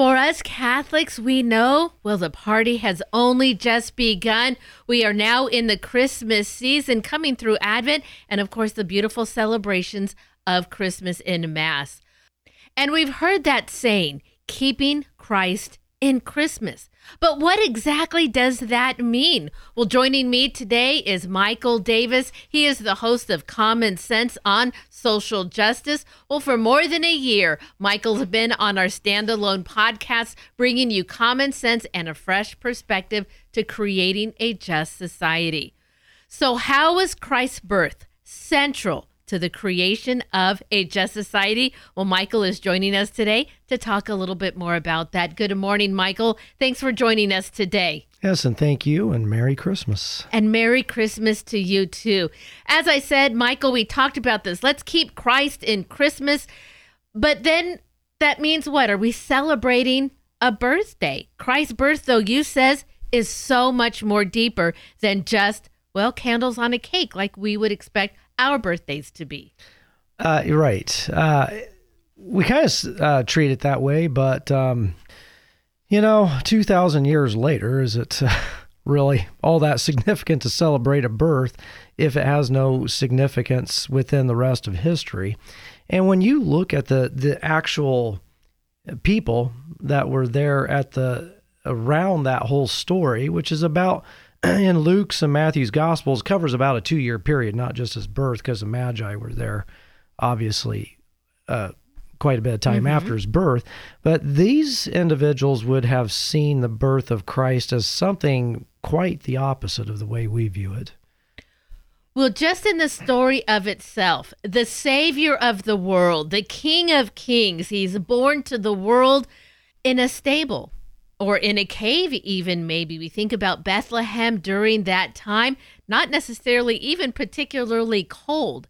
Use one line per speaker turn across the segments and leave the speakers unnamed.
For us Catholics, we know, well, the party has only just begun. We are now in the Christmas season, coming through Advent, and of course, the beautiful celebrations of Christmas in Mass. And we've heard that saying, keeping Christ in Christmas. But what exactly does that mean? Well, joining me today is Michael Davis. He is the host of Common Sense on Social Justice. Well, for more than a year, Michael's been on our standalone podcast, bringing you common sense and a fresh perspective to creating a just society. So, how was Christ's birth central to the creation of a just society. Well, Michael is joining us today to talk a little bit more about that. Good morning, Michael. Thanks for joining us today.
Yes, and thank you, and Merry Christmas.
And Merry Christmas to you, too. As I said, Michael, we talked about this. Let's keep Christ in Christmas. But then that means what? Are we celebrating a birthday? Christ's birth, though, you says, is so much more deeper than just, well, candles on a cake like we would expect our birthdays to be.
Uh, right. Uh, we kind of uh, treat it that way, but um, you know, two thousand years later, is it really all that significant to celebrate a birth if it has no significance within the rest of history? And when you look at the the actual people that were there at the around that whole story, which is about in Luke's and Matthew's Gospels covers about a two year period, not just his birth, because the Magi were there, obviously, uh, quite a bit of time mm-hmm. after his birth. But these individuals would have seen the birth of Christ as something quite the opposite of the way we view it.
Well, just in the story of itself, the Savior of the world, the King of Kings, he's born to the world in a stable or in a cave even maybe. We think about bethlehem during that time not necessarily even particularly cold.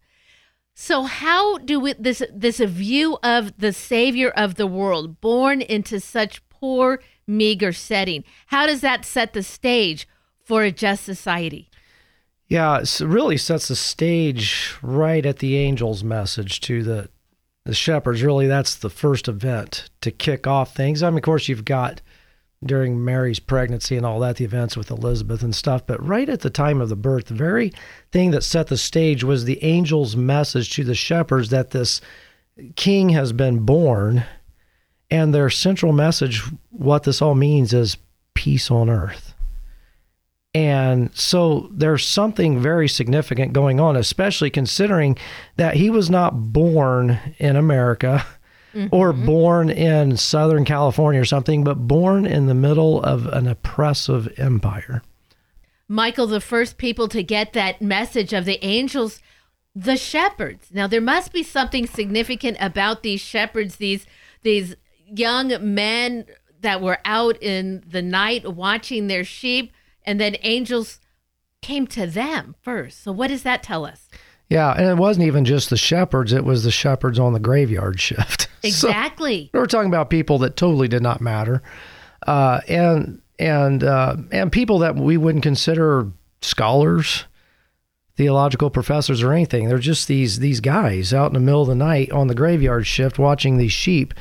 So how do we this this view of the savior of the world born into such poor meager setting how does that set the stage for a just society?
Yeah it really sets the stage right at the angel's message to the the shepherds. Really that's the first event to kick off things. I mean of course you've got during Mary's pregnancy and all that, the events with Elizabeth and stuff. But right at the time of the birth, the very thing that set the stage was the angel's message to the shepherds that this king has been born. And their central message, what this all means, is peace on earth. And so there's something very significant going on, especially considering that he was not born in America mm-hmm. or born in Southern California or something, but born in the middle of an oppressive empire.
Michael, the first people to get that message of the angels, the shepherds. Now there must be something significant about these shepherds, these these young men that were out in the night watching their sheep, and then angels came to them first. So what does that tell us?
Yeah, and it wasn't even just the shepherds, it was the shepherds on the graveyard shift.
Exactly.
so we're talking about people that totally did not matter. Uh, and and uh, and people that we wouldn't consider scholars, theological professors or anything. They're just these these guys out in the middle of the night on the graveyard shift watching these sheep.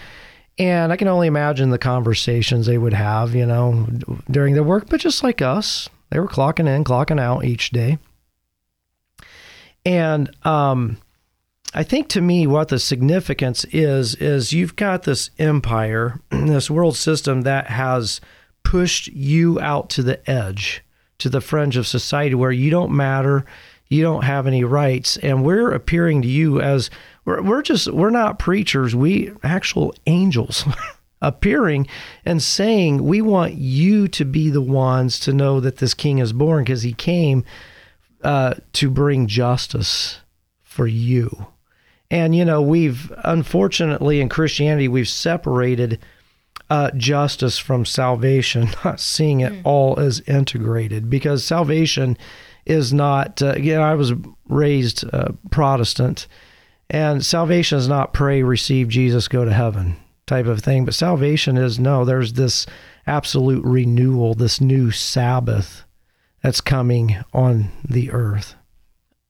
And I can only imagine the conversations they would have, you know, during their work, but just like us, they were clocking in, clocking out each day. And um, I think to me, what the significance is, is you've got this empire, this world system that has pushed you out to the edge, to the fringe of society where you don't matter, you don't have any rights. And we're appearing to you as we're, we're just, we're not preachers, we actual angels. appearing and saying, We want you to be the ones to know that this king is born because he came uh, to bring justice for you. And, you know, we've unfortunately in Christianity, we've separated uh, justice from salvation, not seeing it mm. all as integrated because salvation is not, uh, you know, I was raised uh, Protestant, and salvation is not pray, receive Jesus, go to heaven type of thing. But salvation is no, there's this absolute renewal, this new Sabbath that's coming on the earth.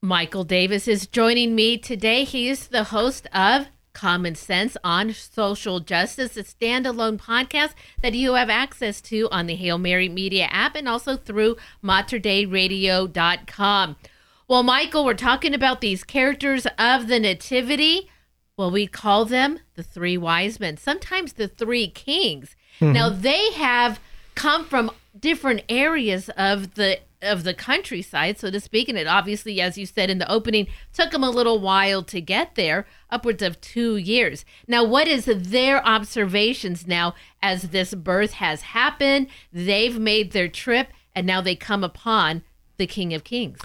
Michael Davis is joining me today. He is the host of Common Sense on Social Justice, a standalone podcast that you have access to on the Hail Mary Media app and also through materdeiradio.com. Well, Michael, we're talking about these characters of the Nativity. Well, we call them the three wise men, sometimes the three kings. Mm-hmm. Now, they have come from different areas of the of the countryside, so to speak. And it obviously, as you said in the opening, took them a little while to get there, upwards of two years. Now, what is their observations now as this birth has happened? They've made their trip, and now they come upon the King of Kings.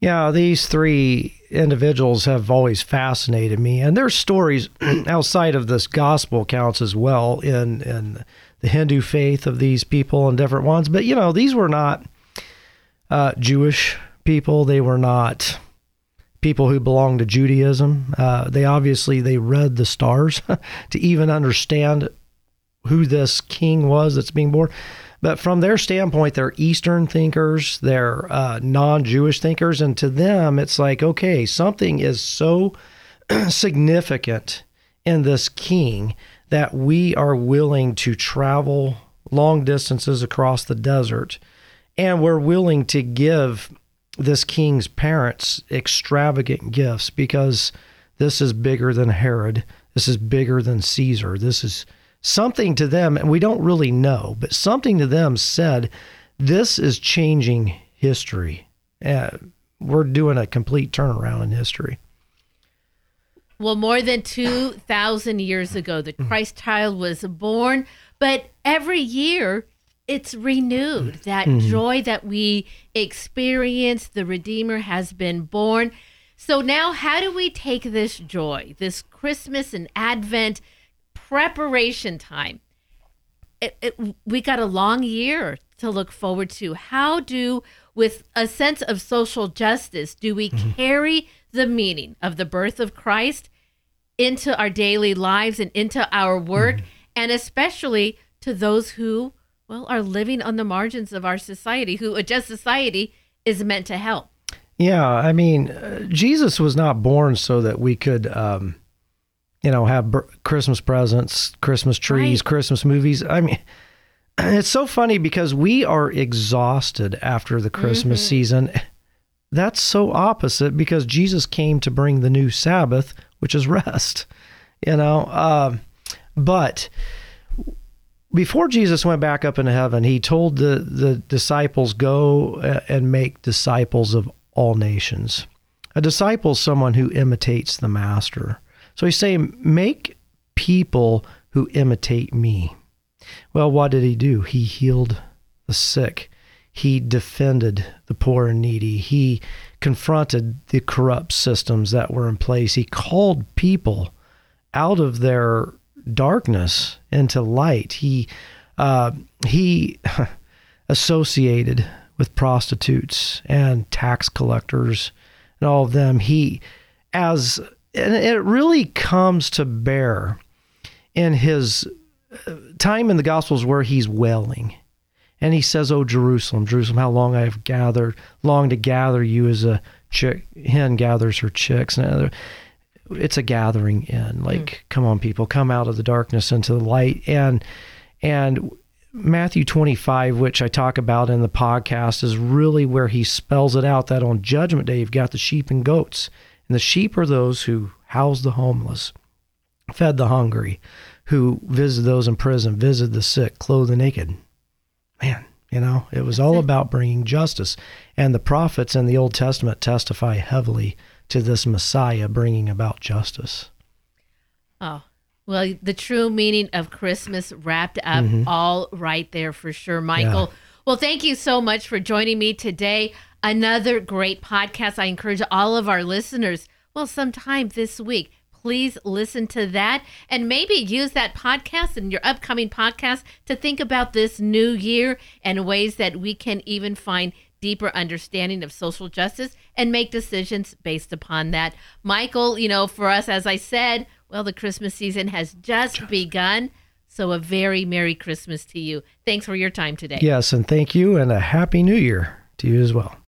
Yeah, these three individuals have always fascinated me, and their stories outside of this gospel counts as well in in the Hindu faith of these people and different ones. But you know, these were not uh, Jewish people. They were not people who belonged to Judaism. Uh, they obviously they read the stars to even understand who this king was that's being born. But from their standpoint, they're Eastern thinkers, they're uh, non Jewish thinkers. And to them, it's like, okay, something is so significant in this king that we are willing to travel long distances across the desert and we're willing to give this king's parents extravagant gifts because this is bigger than Herod. This is bigger than Caesar. This is something to them, and we don't really know, but something to them said, This is changing history. Uh, we're doing a complete turnaround in history.
Well, more than 2,000 years ago, the Christ child was born, but every year it's renewed. That mm-hmm. joy that we experience, the Redeemer has been born. So now, how do we take this joy, this Christmas and Advent preparation time? It, it, we got a long year to look forward to. How do, with a sense of social justice, do we mm-hmm. carry the meaning of the birth of Christ into our daily lives and into our work, mm-hmm. and especially to those who well, are living on the margins of our society, who a just society is meant to help.
Yeah, I mean, uh, Jesus was not born so that we could, um, you know, have Christmas presents, Christmas trees, right. Christmas movies. I mean, it's so funny because we are exhausted after the Christmas mm-hmm. season. That's so opposite because Jesus came to bring the new Sabbath, which is rest. You know, um, but before Jesus went back up into heaven, he told the, the disciples, Go uh, and make disciples of all nations. A disciple is someone who imitates the master. So he's saying, Make people who imitate me. Well, what did he do? He healed the sick. He defended the poor and needy. He confronted the corrupt systems that were in place. He called people out of their darkness into light. He uh, he associated with prostitutes and tax collectors and all of them. He as and it really comes to bear in his uh, time in the Gospels where he's wailing. And he says, Oh, Jerusalem, Jerusalem, how long I have gathered, long to gather you as a chick, hen gathers her chicks. And it's a gathering in like mm. come on people come out of the darkness into the light and and Matthew 25 which I talk about in the podcast is really where he spells it out that on judgment day you've got the sheep and goats and the sheep are those who house the homeless fed the hungry who visit those in prison visit the sick clothe the naked man you know it was all about bringing justice and the prophets in the old testament testify heavily to this Messiah bringing about justice.
Oh, well, the true meaning of Christmas wrapped up mm-hmm. all right there for sure, Michael. Yeah. Well, thank you so much for joining me today. Another great podcast. I encourage all of our listeners, well, sometime this week, please listen to that and maybe use that podcast and your upcoming podcast to think about this new year and ways that we can even find deeper understanding of social justice and make decisions based upon that. Michael, you know, for us, as I said, well, the Christmas season has just, just. begun. So, a very Merry Christmas to you. Thanks for your time today.
Yes, and thank you, and a Happy New Year to you as well.